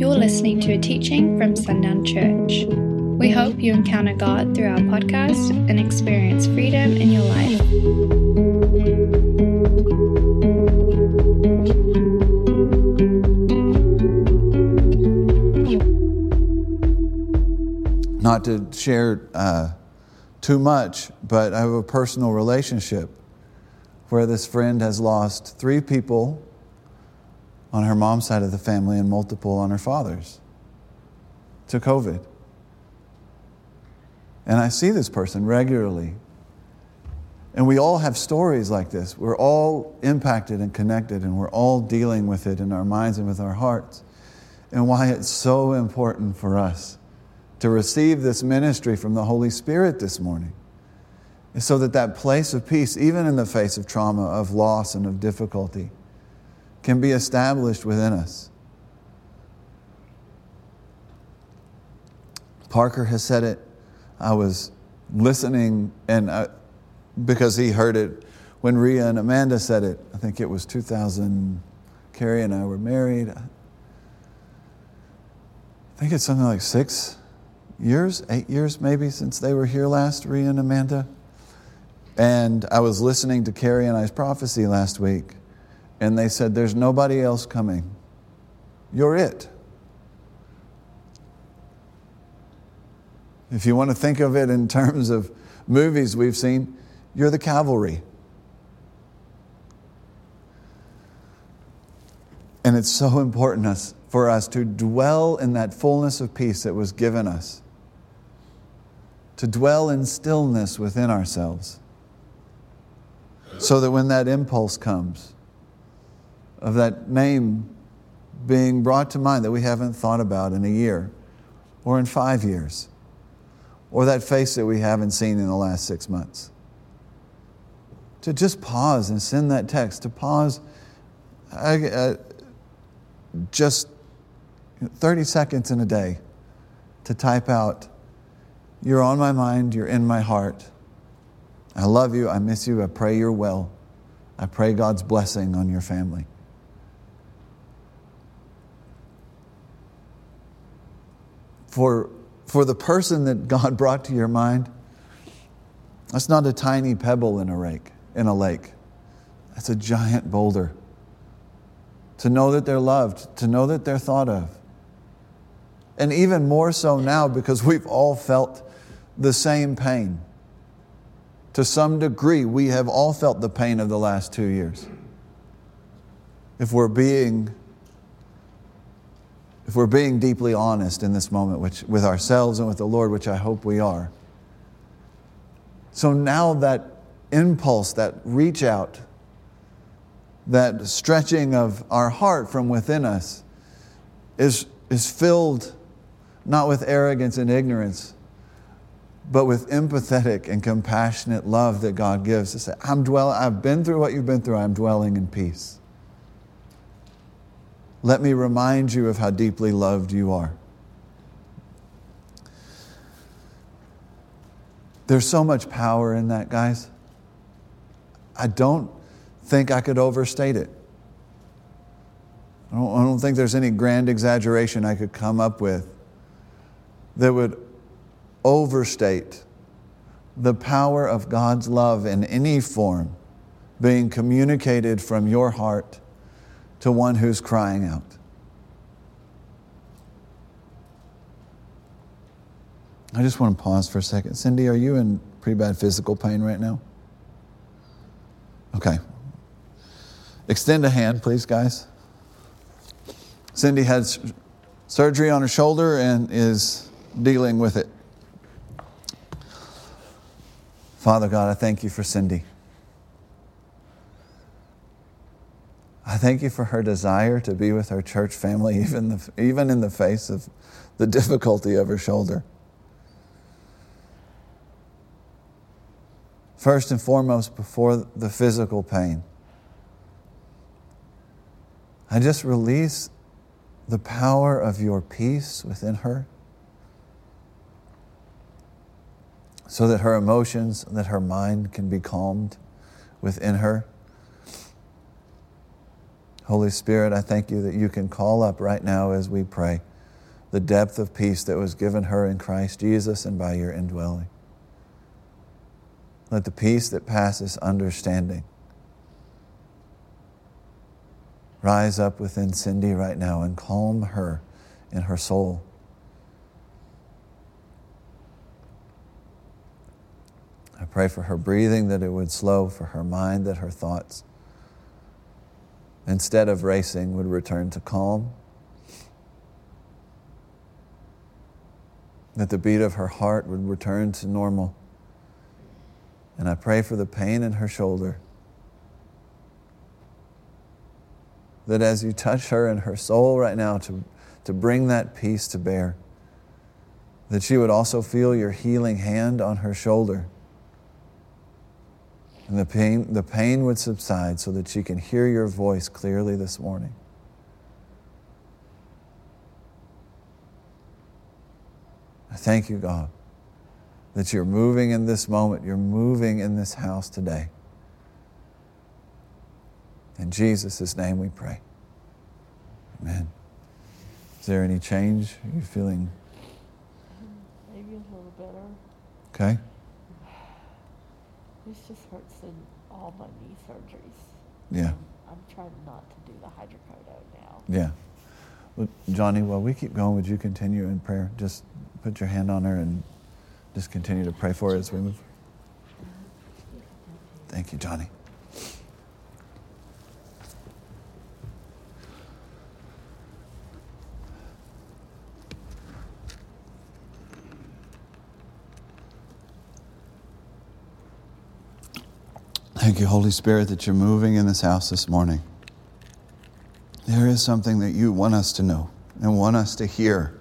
You're listening to a teaching from Sundown Church. We hope you encounter God through our podcast and experience freedom in your life. Not to share uh, too much, but I have a personal relationship where this friend has lost three people on her mom's side of the family and multiple on her father's to COVID. And I see this person regularly. And we all have stories like this. We're all impacted and connected, and we're all dealing with it in our minds and with our hearts. And why it's so important for us to receive this ministry from the Holy Spirit this morning so that that place of peace, even in the face of trauma, of loss, and of difficulty, can be established within us. Parker has said it. I was listening, and I, because he heard it when Ria and Amanda said it, I think it was 2000, Carrie and I were married. I think it's something like six years, eight years maybe, since they were here last, Ria and Amanda. And I was listening to Carrie and I's prophecy last week, and they said, There's nobody else coming. You're it. If you want to think of it in terms of movies we've seen, you're the cavalry. And it's so important us, for us to dwell in that fullness of peace that was given us, to dwell in stillness within ourselves, so that when that impulse comes of that name being brought to mind that we haven't thought about in a year or in five years, or that face that we haven't seen in the last six months. To just pause and send that text, to pause uh, just 30 seconds in a day to type out, You're on my mind, you're in my heart. I love you, I miss you, I pray you're well. I pray God's blessing on your family. For for the person that God brought to your mind, that's not a tiny pebble in a lake, in a lake. That's a giant boulder. To know that they're loved, to know that they're thought of. And even more so now because we've all felt the same pain. To some degree, we have all felt the pain of the last two years. If we're being if we're being deeply honest in this moment which, with ourselves and with the Lord, which I hope we are. So now that impulse, that reach out, that stretching of our heart from within us is, is filled not with arrogance and ignorance, but with empathetic and compassionate love that God gives to say, I'm dwell- I've been through what you've been through, I'm dwelling in peace. Let me remind you of how deeply loved you are. There's so much power in that, guys. I don't think I could overstate it. I don't, I don't, think there's any grand exaggeration I could come up with that would overstate the power of God's love in any form being communicated from your heart to one who's crying out. I just want to pause for a second. Cindy, are you in pretty bad physical pain right now? Okay. Extend a hand, please, guys. Cindy had surgery on her shoulder and is dealing with it. Father God, I thank you for Cindy. I thank you for her desire to be with her church family, even, the, even in the face of the difficulty of her shoulder. First and foremost, before the physical pain, I just release the power of your peace within her so that her emotions, that her mind can be calmed within her. Holy Spirit, I thank you that you can call up right now as we pray the depth of peace that was given her in Christ Jesus and by your indwelling. Let the peace that passes understanding rise up within Cindy right now and calm her in her soul. I pray for her breathing that it would slow, for her mind that her thoughts, instead of racing, would return to calm. That the beat of her heart would return to normal. And I pray for the pain in her shoulder. That as you touch her in her soul right now to, to bring that peace to bear, that she would also feel your healing hand on her shoulder and the pain, the pain would subside so that she can hear your voice clearly this morning. I thank you, God, that you're moving in this moment, you're moving in this house today. In Jesus' name we pray. Amen. Is there any change? Are you feeling? Maybe a little better. Okay. This just hurts in all my knee surgeries. Yeah. I'm trying not to do the hydrocodone now. Yeah. Well, Johnny, while we keep going, would you continue in prayer? Just put your hand on her and just continue to pray for her as we move. Thank you, Johnny. Thank you, Holy Spirit, that you're moving in this house this morning. There is something that you want us to know and want us to hear.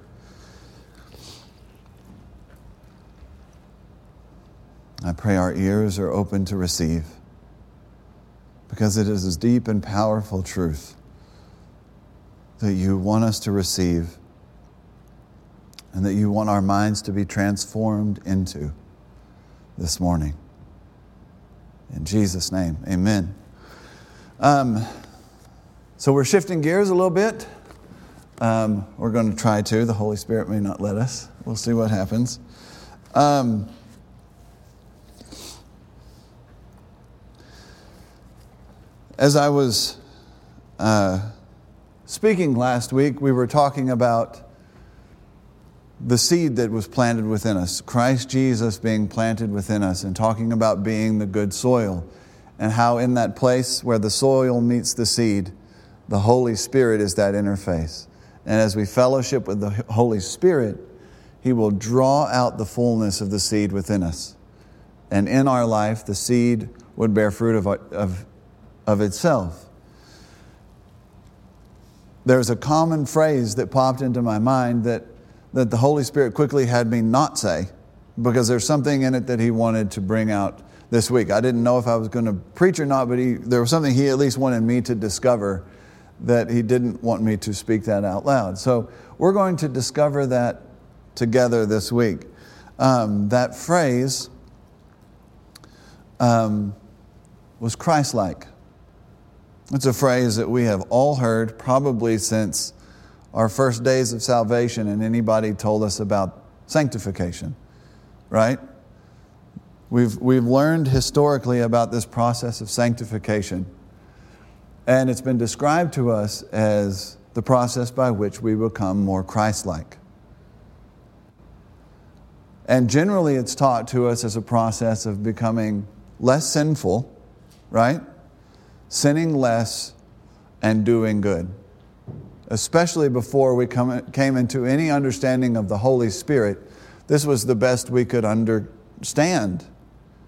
I pray our ears are open to receive because it is a deep and powerful truth that you want us to receive and that you want our minds to be transformed into this morning. In Jesus' name, amen. Um, so we're shifting gears a little bit. Um, we're going to try to. The Holy Spirit may not let us. We'll see what happens. Um, as I was uh, speaking last week, we were talking about the seed that was planted within us, Christ Jesus being planted within us, and talking about being the good soil, and how in that place where the soil meets the seed, the Holy Spirit is that interface. And as we fellowship with the Holy Spirit, He will draw out the fullness of the seed within us. And in our life, the seed would bear fruit of, of, of itself. There's a common phrase that popped into my mind that that the Holy Spirit quickly had me not say because there's something in it that He wanted to bring out this week. I didn't know if I was going to preach or not, but he, there was something He at least wanted me to discover that He didn't want me to speak that out loud. So we're going to discover that together this week. Um, that phrase um, was Christ like. It's a phrase that we have all heard probably since our first days of salvation and anybody told us about sanctification, right? We've, we've learned historically about this process of sanctification, and it's been described to us as the process by which we become more Christ like. And generally, it's taught to us as a process of becoming less sinful, right? Sinning less and doing good especially before we come, came into any understanding of the Holy Spirit, this was the best we could understand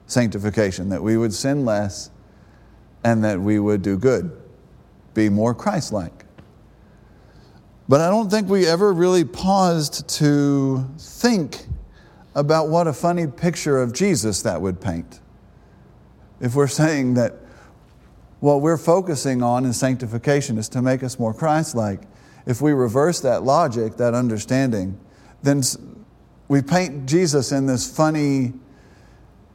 sanctification that we would sin less and that we would do good, be more Christ like. But I don't think we ever really paused to think about what a funny picture of Jesus that would paint. If we're saying that what we're focusing on in sanctification is to make us more Christ like, if we reverse that logic, that understanding, then we paint Jesus in this funny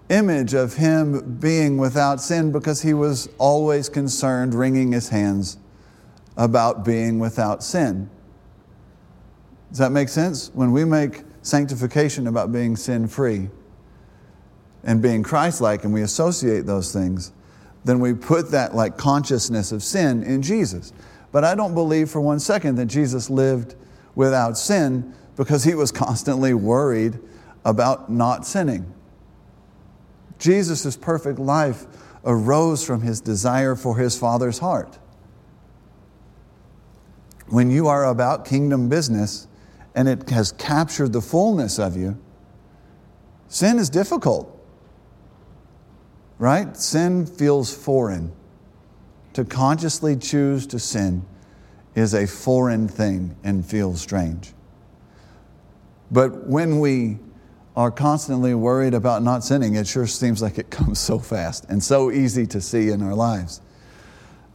image of him being without sin because he was always concerned, wringing his hands about being without sin. Does that make sense? When we make sanctification about being sin free and being Christ like, and we associate those things, then we put that like consciousness of sin in Jesus. But I don't believe for one second that Jesus lived without sin because he was constantly worried about not sinning. Jesus' perfect life arose from his desire for his Father's heart. When you are about kingdom business and it has captured the fullness of you, sin is difficult. Right? Sin feels foreign. To consciously choose to sin is a foreign thing and feels strange. But when we are constantly worried about not sinning, it sure seems like it comes so fast and so easy to see in our lives.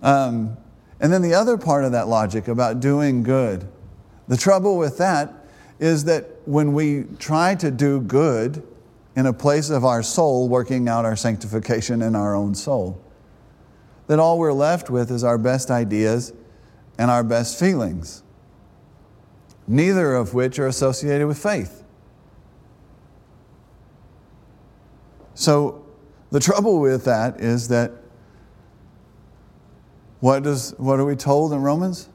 Um, and then the other part of that logic about doing good, the trouble with that is that when we try to do good in a place of our soul, working out our sanctification in our own soul, that all we're left with is our best ideas and our best feelings, neither of which are associated with faith. So the trouble with that is that what, does, what are we told in Romans?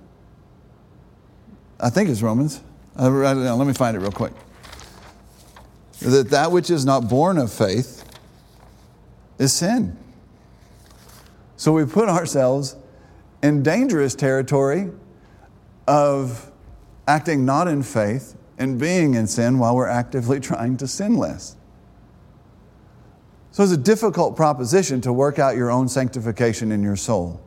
I think it's Romans. Uh, let me find it real quick. That that which is not born of faith is sin. So we put ourselves in dangerous territory of acting not in faith and being in sin while we're actively trying to sin less. So it's a difficult proposition to work out your own sanctification in your soul.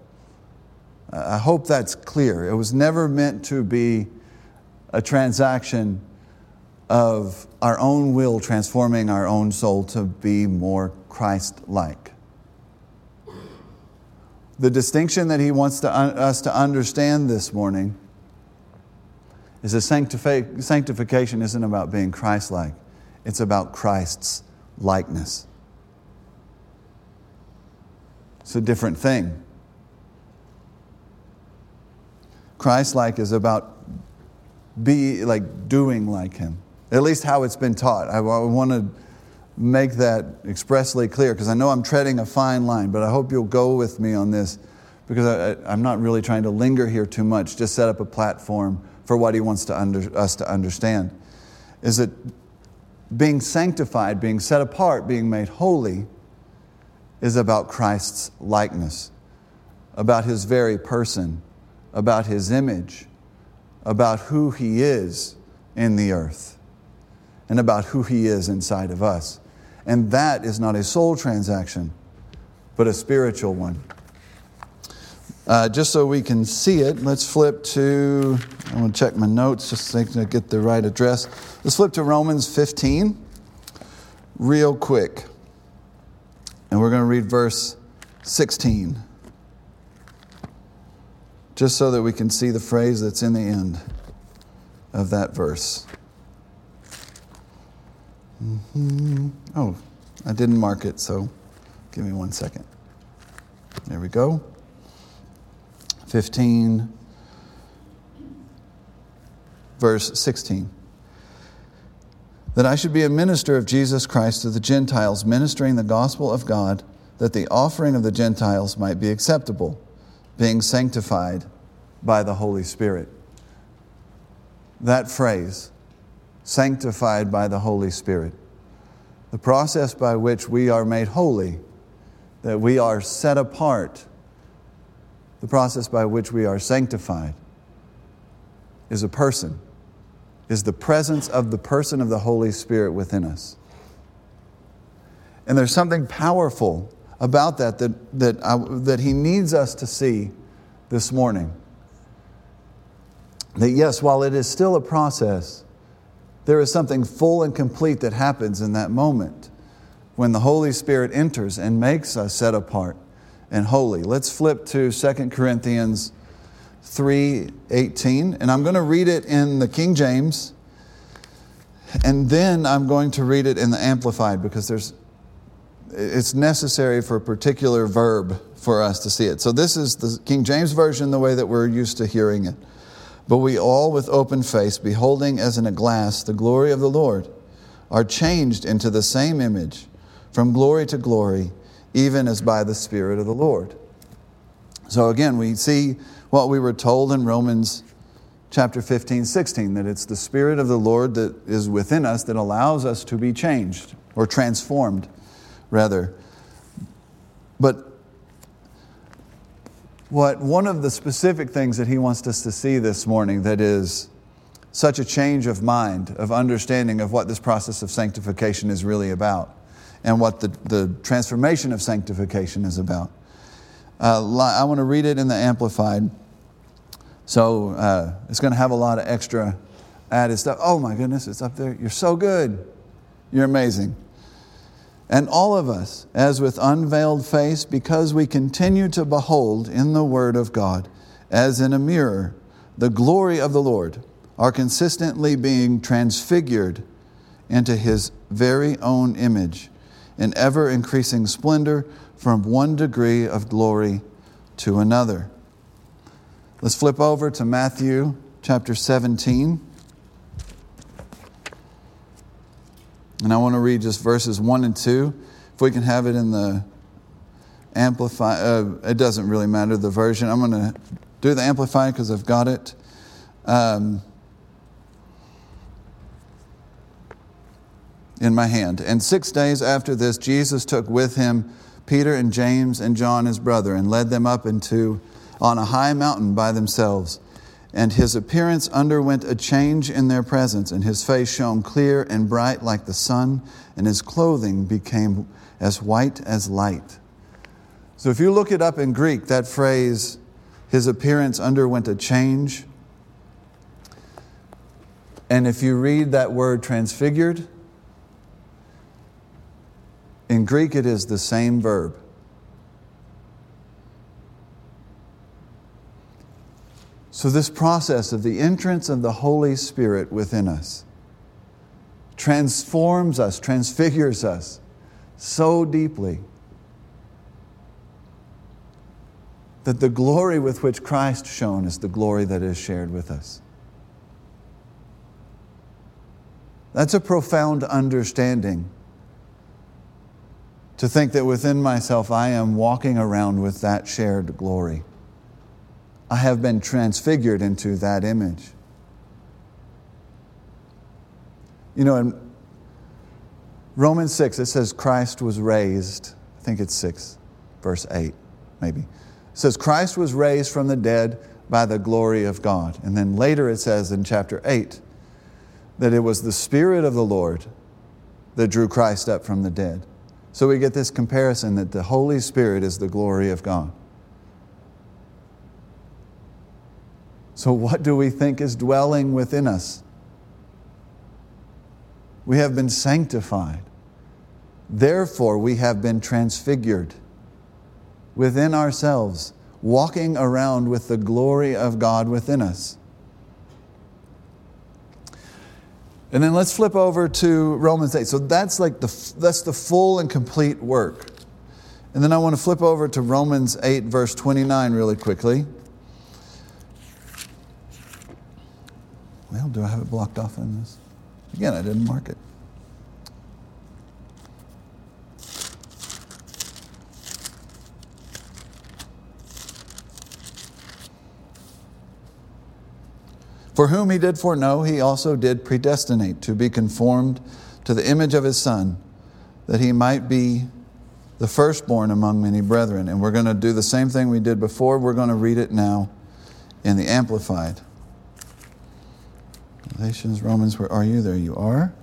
I hope that's clear. It was never meant to be a transaction of our own will transforming our own soul to be more Christ like. The distinction that he wants to, us to understand this morning is that sanctification isn't about being Christ like, it's about Christ's likeness. It's a different thing. Christ like is about be like doing like him. At least how it's been taught. I, I want to make that expressly clear because I know I'm treading a fine line, but I hope you'll go with me on this because I, am not really trying to linger here too much, just set up a platform for what he wants to under, us to understand. Is that being sanctified, being set apart, being made holy is about Christ's likeness, about his very person, about his image, about who he is in the earth, and about who he is inside of us. And that is not a soul transaction, but a spiritual one. Uh, just so we can see it, let's flip to, I want to check my notes just so I get the right address. Let's flip to Romans 15 real quick. And we're going to read verse 16, just so that we can see the phrase that's in the end of that verse. Mm-hmm. Oh, I didn't mark it, so give me one second. There we go. 15, verse 16 that I should be a minister of Jesus Christ to the Gentiles, ministering the gospel of God, that the offering of the Gentiles might be acceptable, being sanctified by the Holy Spirit. That phrase, sanctified by the Holy Spirit, the process by which we are made holy, that we are set apart, the process by which we are sanctified, is a person is the presence of the person of the Holy Spirit within us. And there's something powerful about that that, that, I, that he needs us to see this morning. That, yes, while it is still a process, there is something full and complete that happens in that moment when the Holy Spirit enters and makes us set apart and holy. Let's flip to 2 Corinthians 3:18 and I'm going to read it in the King James and then I'm going to read it in the amplified because there's it's necessary for a particular verb for us to see it. So this is the King James version the way that we're used to hearing it. But we all, with open face, beholding as in a glass the glory of the Lord, are changed into the same image from glory to glory, even as by the Spirit of the Lord. So again, we see what we were told in Romans chapter 15, 16, that it's the Spirit of the Lord that is within us that allows us to be changed or transformed, rather. But what one of the specific things that he wants us to see this morning that is such a change of mind, of understanding of what this process of sanctification is really about and what the, the transformation of sanctification is about. Uh, I want to read it in the Amplified. So uh, it's going to have a lot of extra added stuff. Oh my goodness, it's up there. You're so good. You're amazing. And all of us, as with unveiled face, because we continue to behold in the Word of God, as in a mirror, the glory of the Lord, are consistently being transfigured into His very own image in ever increasing splendor from one degree of glory to another. Let's flip over to Matthew chapter 17. And I want to read just verses 1 and 2. If we can have it in the Amplify, uh, it doesn't really matter the version. I'm going to do the Amplify because I've got it. Um, in my hand. And six days after this, Jesus took with him Peter and James and John, his brother, and led them up into on a high mountain by themselves. And his appearance underwent a change in their presence, and his face shone clear and bright like the sun, and his clothing became as white as light. So, if you look it up in Greek, that phrase, his appearance underwent a change. And if you read that word transfigured, in Greek it is the same verb. So, this process of the entrance of the Holy Spirit within us transforms us, transfigures us so deeply that the glory with which Christ shone is the glory that is shared with us. That's a profound understanding. To think that within myself I am walking around with that shared glory. I have been transfigured into that image. You know, in Romans 6, it says Christ was raised. I think it's 6, verse 8, maybe. It says Christ was raised from the dead by the glory of God. And then later it says in chapter 8 that it was the Spirit of the Lord that drew Christ up from the dead. So we get this comparison that the Holy Spirit is the glory of God. So, what do we think is dwelling within us? We have been sanctified. Therefore, we have been transfigured within ourselves, walking around with the glory of God within us. And then let's flip over to Romans 8. So that's like the, that's the full and complete work. And then I want to flip over to Romans 8, verse 29, really quickly. Well, do I have it blocked off in this? Again, I didn't mark it. For whom he did foreknow, he also did predestinate to be conformed to the image of his Son, that he might be the firstborn among many brethren. And we're going to do the same thing we did before. We're going to read it now in the Amplified. Galatians, Romans, where are you? There you are.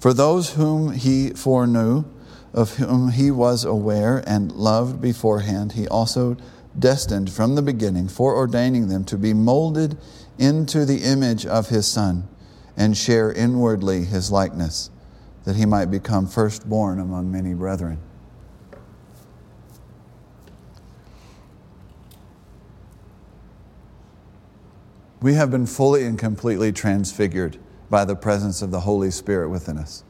For those whom he foreknew, of whom he was aware and loved beforehand, he also destined from the beginning, foreordaining them to be molded into the image of his Son and share inwardly his likeness, that he might become firstborn among many brethren. We have been fully and completely transfigured by the presence of the Holy Spirit within us.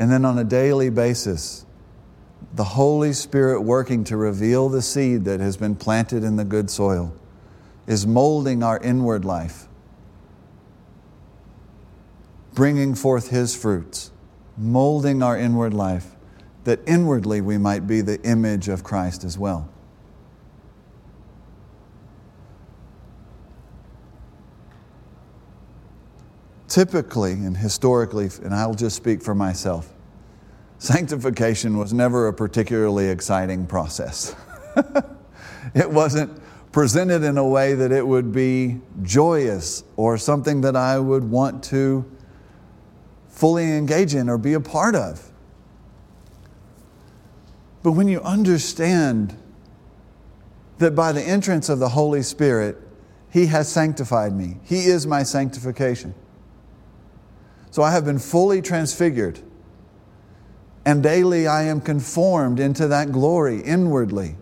And then on a daily basis, the Holy Spirit working to reveal the seed that has been planted in the good soil is molding our inward life, bringing forth His fruits, molding our inward life, that inwardly we might be the image of Christ as well. Typically and historically, and I'll just speak for myself, sanctification was never a particularly exciting process. it wasn't presented in a way that it would be joyous or something that I would want to fully engage in or be a part of. But when you understand that by the entrance of the Holy Spirit, He has sanctified me, He is my sanctification. So I have been fully transfigured. And daily I am conformed into that glory inwardly.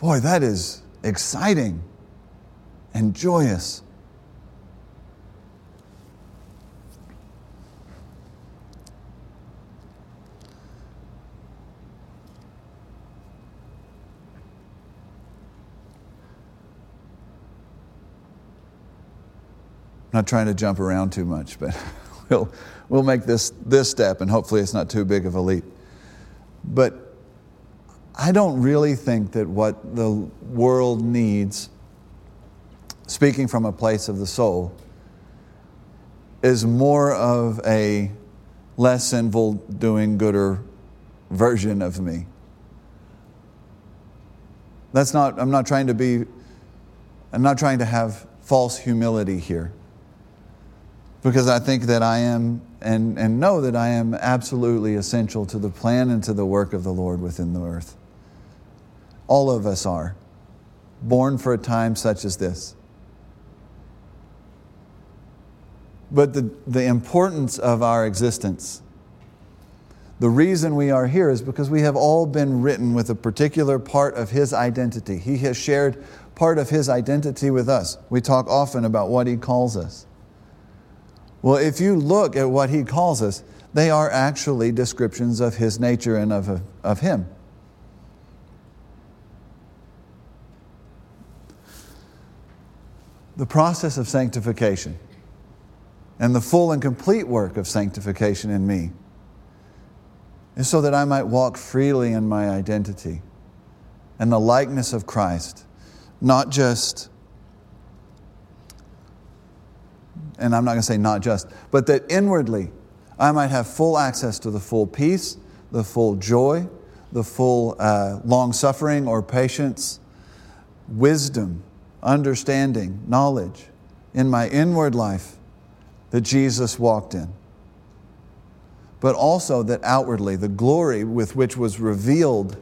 Boy, that is exciting and joyous. Not trying to jump around too much, but we'll, we'll make this, this step, and hopefully it's not too big of a leap. But I don't really think that what the world needs, speaking from a place of the soul, is more of a less sinful, doing gooder version of me. That's not, I'm not trying to be, I'm not trying to have false humility here because I think that I am and, and know that I am absolutely essential to the plan and to the work of the Lord within the earth. All of us are, born for a time such as this. But the, the importance of our existence, the reason we are here is because we have all been written with a particular part of His identity. He has shared part of His identity with us. We talk often about what He calls us. Well, if you look at what he calls us, they are actually descriptions of his nature and of, of him. The process of sanctification and the full and complete work of sanctification in me is so that I might walk freely in my identity and the likeness of Christ, not just and I'm not going to say not just, but that inwardly I might have full access to the full peace, the full joy, the full uh, long suffering or patience, wisdom, understanding, knowledge in my inward life that Jesus walked in. But also that outwardly, the glory with which was revealed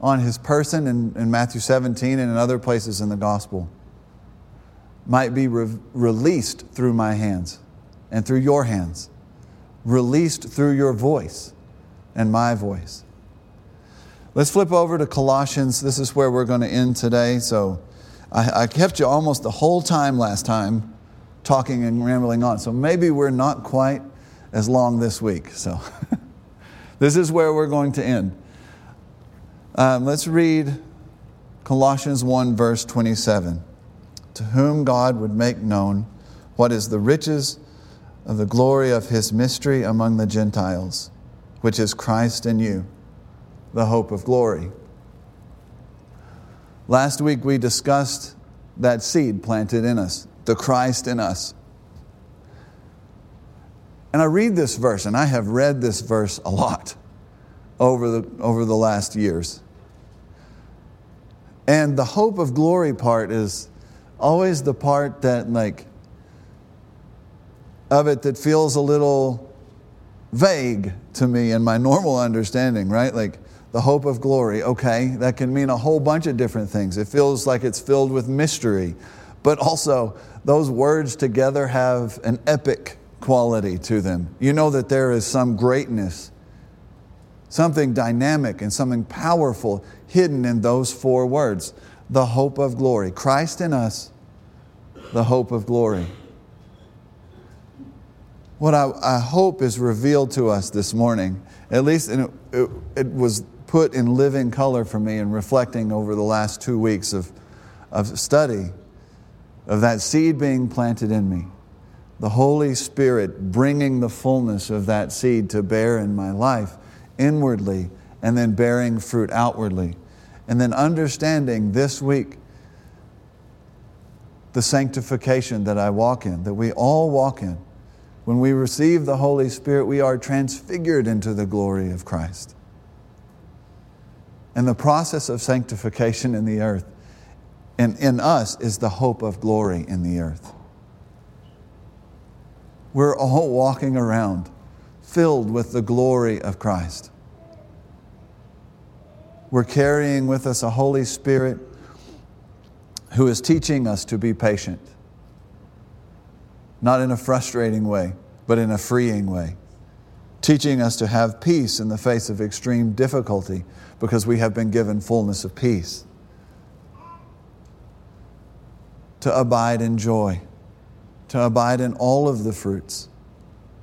on his person in, in Matthew 17 and in other places in the gospel might be re- released through my hands and through your hands, released through your voice and my voice. Let's flip over to Colossians. This is where we're going to end today. So I, I kept you almost the whole time last time talking and rambling on. So maybe we're not quite as long this week. So this is where we're going to end. Um, let's read Colossians 1, verse 27 to whom God would make known what is the riches of the glory of his mystery among the Gentiles, which is Christ in you, the hope of glory. Last week we discussed that seed planted in us, the Christ in us. And I read this verse, and I have read this verse a lot over the, over the last years. And the hope of glory part is always the part that, like, of it that feels a little vague to me in my normal understanding, right? Like, the hope of glory, okay, that can mean a whole bunch of different things. It feels like it's filled with mystery, but also those words together have an epic quality to them. You know that there is some greatness, something dynamic, and something powerful hidden in those four words the hope of glory. Christ in us, the hope of glory. What I, I hope is revealed to us this morning, at least it, it, it was put in living color for me in reflecting over the last two weeks of, of study of that seed being planted in me. The Holy Spirit bringing the fullness of that seed to bear in my life inwardly and then bearing fruit outwardly. And then understanding this week the sanctification that I walk in, that we all walk in. When we receive the Holy Spirit, we are transfigured into the glory of Christ. And the process of sanctification in the earth, and in us, is the hope of glory in the earth. We're all walking around filled with the glory of Christ. We're carrying with us a Holy Spirit who is teaching us to be patient. Not in a frustrating way, but in a freeing way. Teaching us to have peace in the face of extreme difficulty because we have been given fullness of peace. To abide in joy, to abide in all of the fruits,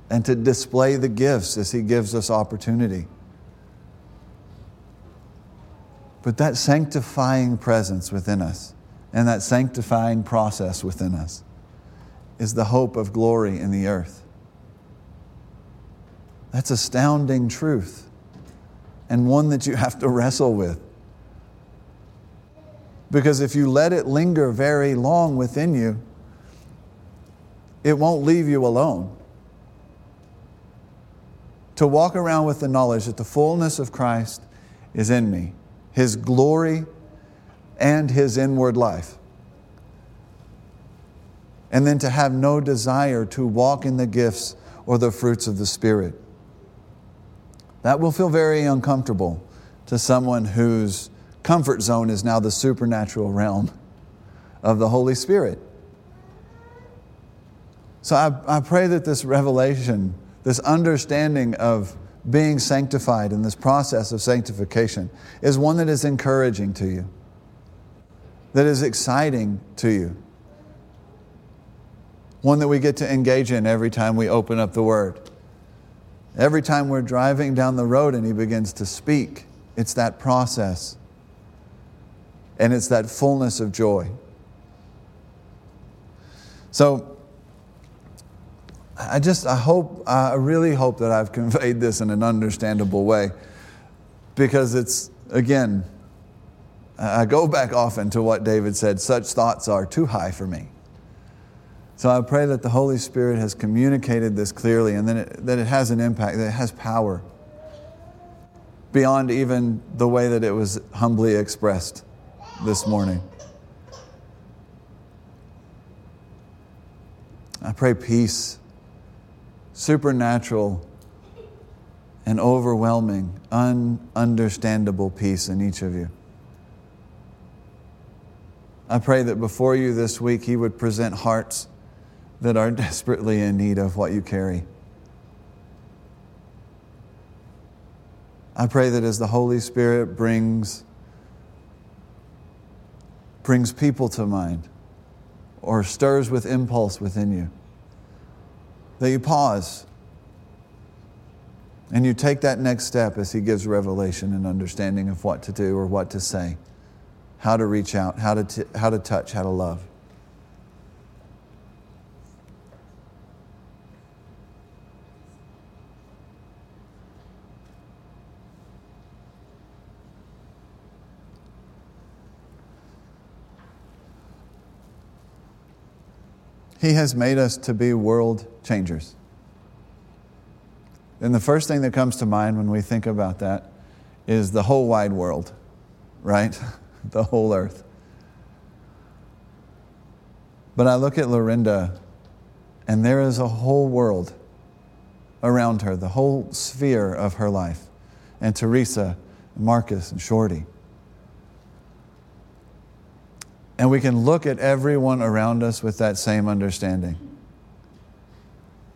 and to display the gifts as He gives us opportunity. But that sanctifying presence within us and that sanctifying process within us is the hope of glory in the earth. That's astounding truth and one that you have to wrestle with. Because if you let it linger very long within you, it won't leave you alone. To walk around with the knowledge that the fullness of Christ is in me, His glory and his inward life. And then to have no desire to walk in the gifts or the fruits of the Spirit. That will feel very uncomfortable to someone whose comfort zone is now the supernatural realm of the Holy Spirit. So I, I pray that this revelation, this understanding of being sanctified in this process of sanctification, is one that is encouraging to you that is exciting to you. One that we get to engage in every time we open up the Word. Every time we're driving down the road and He begins to speak, it's that process. And it's that fullness of joy. So, I just, I hope, I really hope that I've conveyed this in an understandable way because it's, again, I go back often to what David said such thoughts are too high for me. So I pray that the Holy Spirit has communicated this clearly and that it, that it has an impact, that it has power beyond even the way that it was humbly expressed this morning. I pray peace, supernatural and overwhelming, ununderstandable peace in each of you. I pray that before you this week, He would present hearts that are desperately in need of what you carry. I pray that as the Holy Spirit brings, brings people to mind or stirs with impulse within you, that you pause and you take that next step as He gives revelation and understanding of what to do or what to say how to reach out, how to, t- how to touch, how to love. He has made us to be world changers. And the first thing that comes to mind when we think about that is the whole wide world, right? the whole earth. But I look at Lorinda, and there is a whole world around her, the whole sphere of her life, and Teresa, and Marcus, and Shorty. And we can look at everyone around us with that same understanding.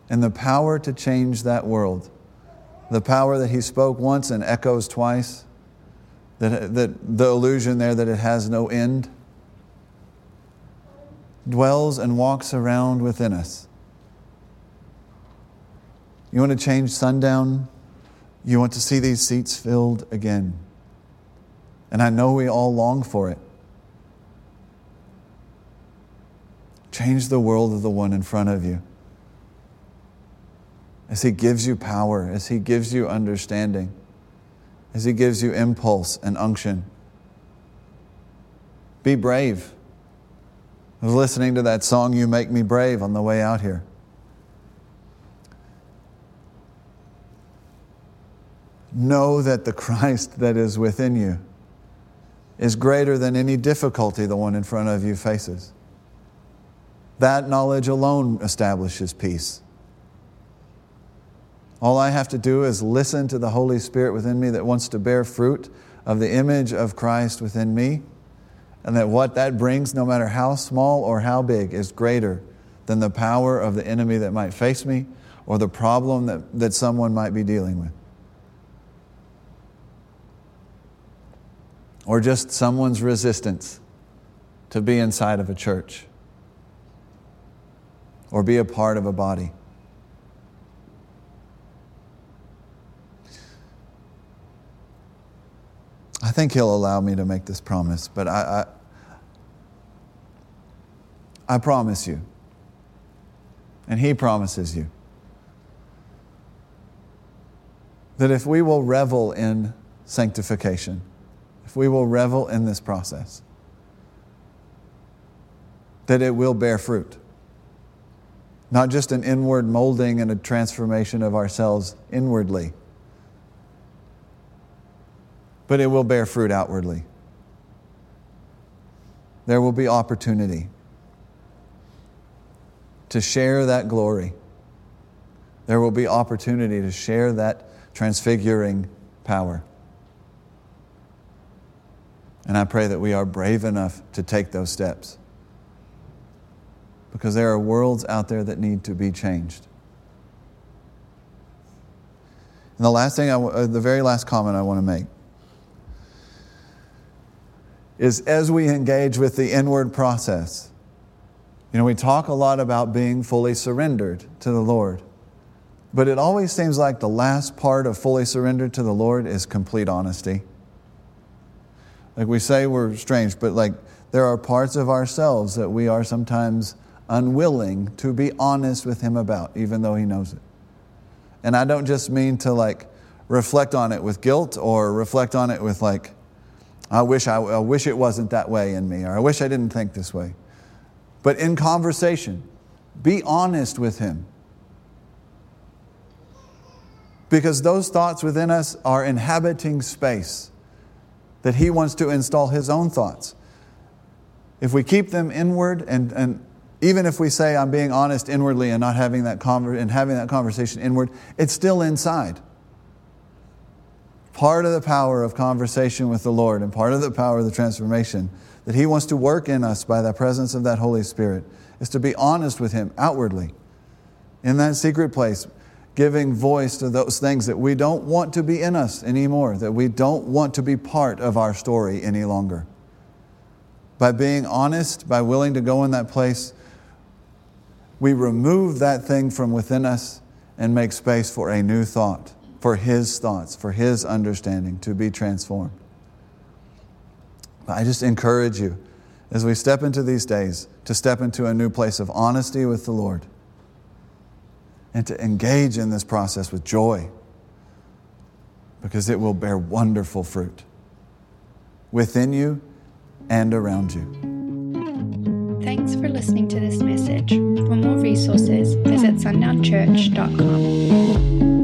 And the power to change that world, the power that he spoke once and echoes twice, that, that the illusion there that it has no end dwells and walks around within us. You want to change sundown? You want to see these seats filled again. And I know we all long for it. Change the world of the one in front of you. As He gives you power, as He gives you understanding, as He gives you impulse and unction. Be brave. I was listening to that song, You Make Me Brave, on the way out here. Know that the Christ that is within you is greater than any difficulty the one in front of you faces. That knowledge alone establishes peace. All I have to do is listen to the Holy Spirit within me that wants to bear fruit of the image of Christ within me, and that what that brings, no matter how small or how big, is greater than the power of the enemy that might face me or the problem that, that someone might be dealing with. Or just someone's resistance to be inside of a church or be a part of a body. I think he'll allow me to make this promise, but I, I, I promise you, and he promises you, that if we will revel in sanctification, if we will revel in this process, that it will bear fruit. Not just an inward molding and a transformation of ourselves inwardly, but it will bear fruit outwardly. There will be opportunity to share that glory. There will be opportunity to share that transfiguring power. And I pray that we are brave enough to take those steps. Because there are worlds out there that need to be changed. And the last thing, I, uh, the very last comment I want to make is as we engage with the inward process, you know, we talk a lot about being fully surrendered to the Lord, but it always seems like the last part of fully surrendered to the Lord is complete honesty. Like we say we're strange, but like there are parts of ourselves that we are sometimes unwilling to be honest with Him about, even though He knows it. And I don't just mean to like reflect on it with guilt or reflect on it with like, I wish, I, I, wish it wasn't that way in me, or I wish I didn't think this way. But in conversation, be honest with Him. Because those thoughts within us are inhabiting space that He wants to install His own thoughts. If we keep them inward, and, and even if we say, I'm being honest inwardly and not having that, conver- and having that conversation inward, it's still inside part of the power of conversation with the Lord and part of the power of the transformation that He wants to work in us by the presence of that Holy Spirit is to be honest with Him outwardly in that secret place, giving voice to those things that we don't want to be in us anymore, that we don't want to be part of our story any longer. By being honest, by willing to go in that place, we remove that thing from within us and make space for a new thought for His thoughts, for His understanding to be transformed. But I just encourage you as we step into these days to step into a new place of honesty with the Lord and to engage in this process with joy because it will bear wonderful fruit within you and around you. Thanks for listening to this message. For more resources, visit sundownchurch.com.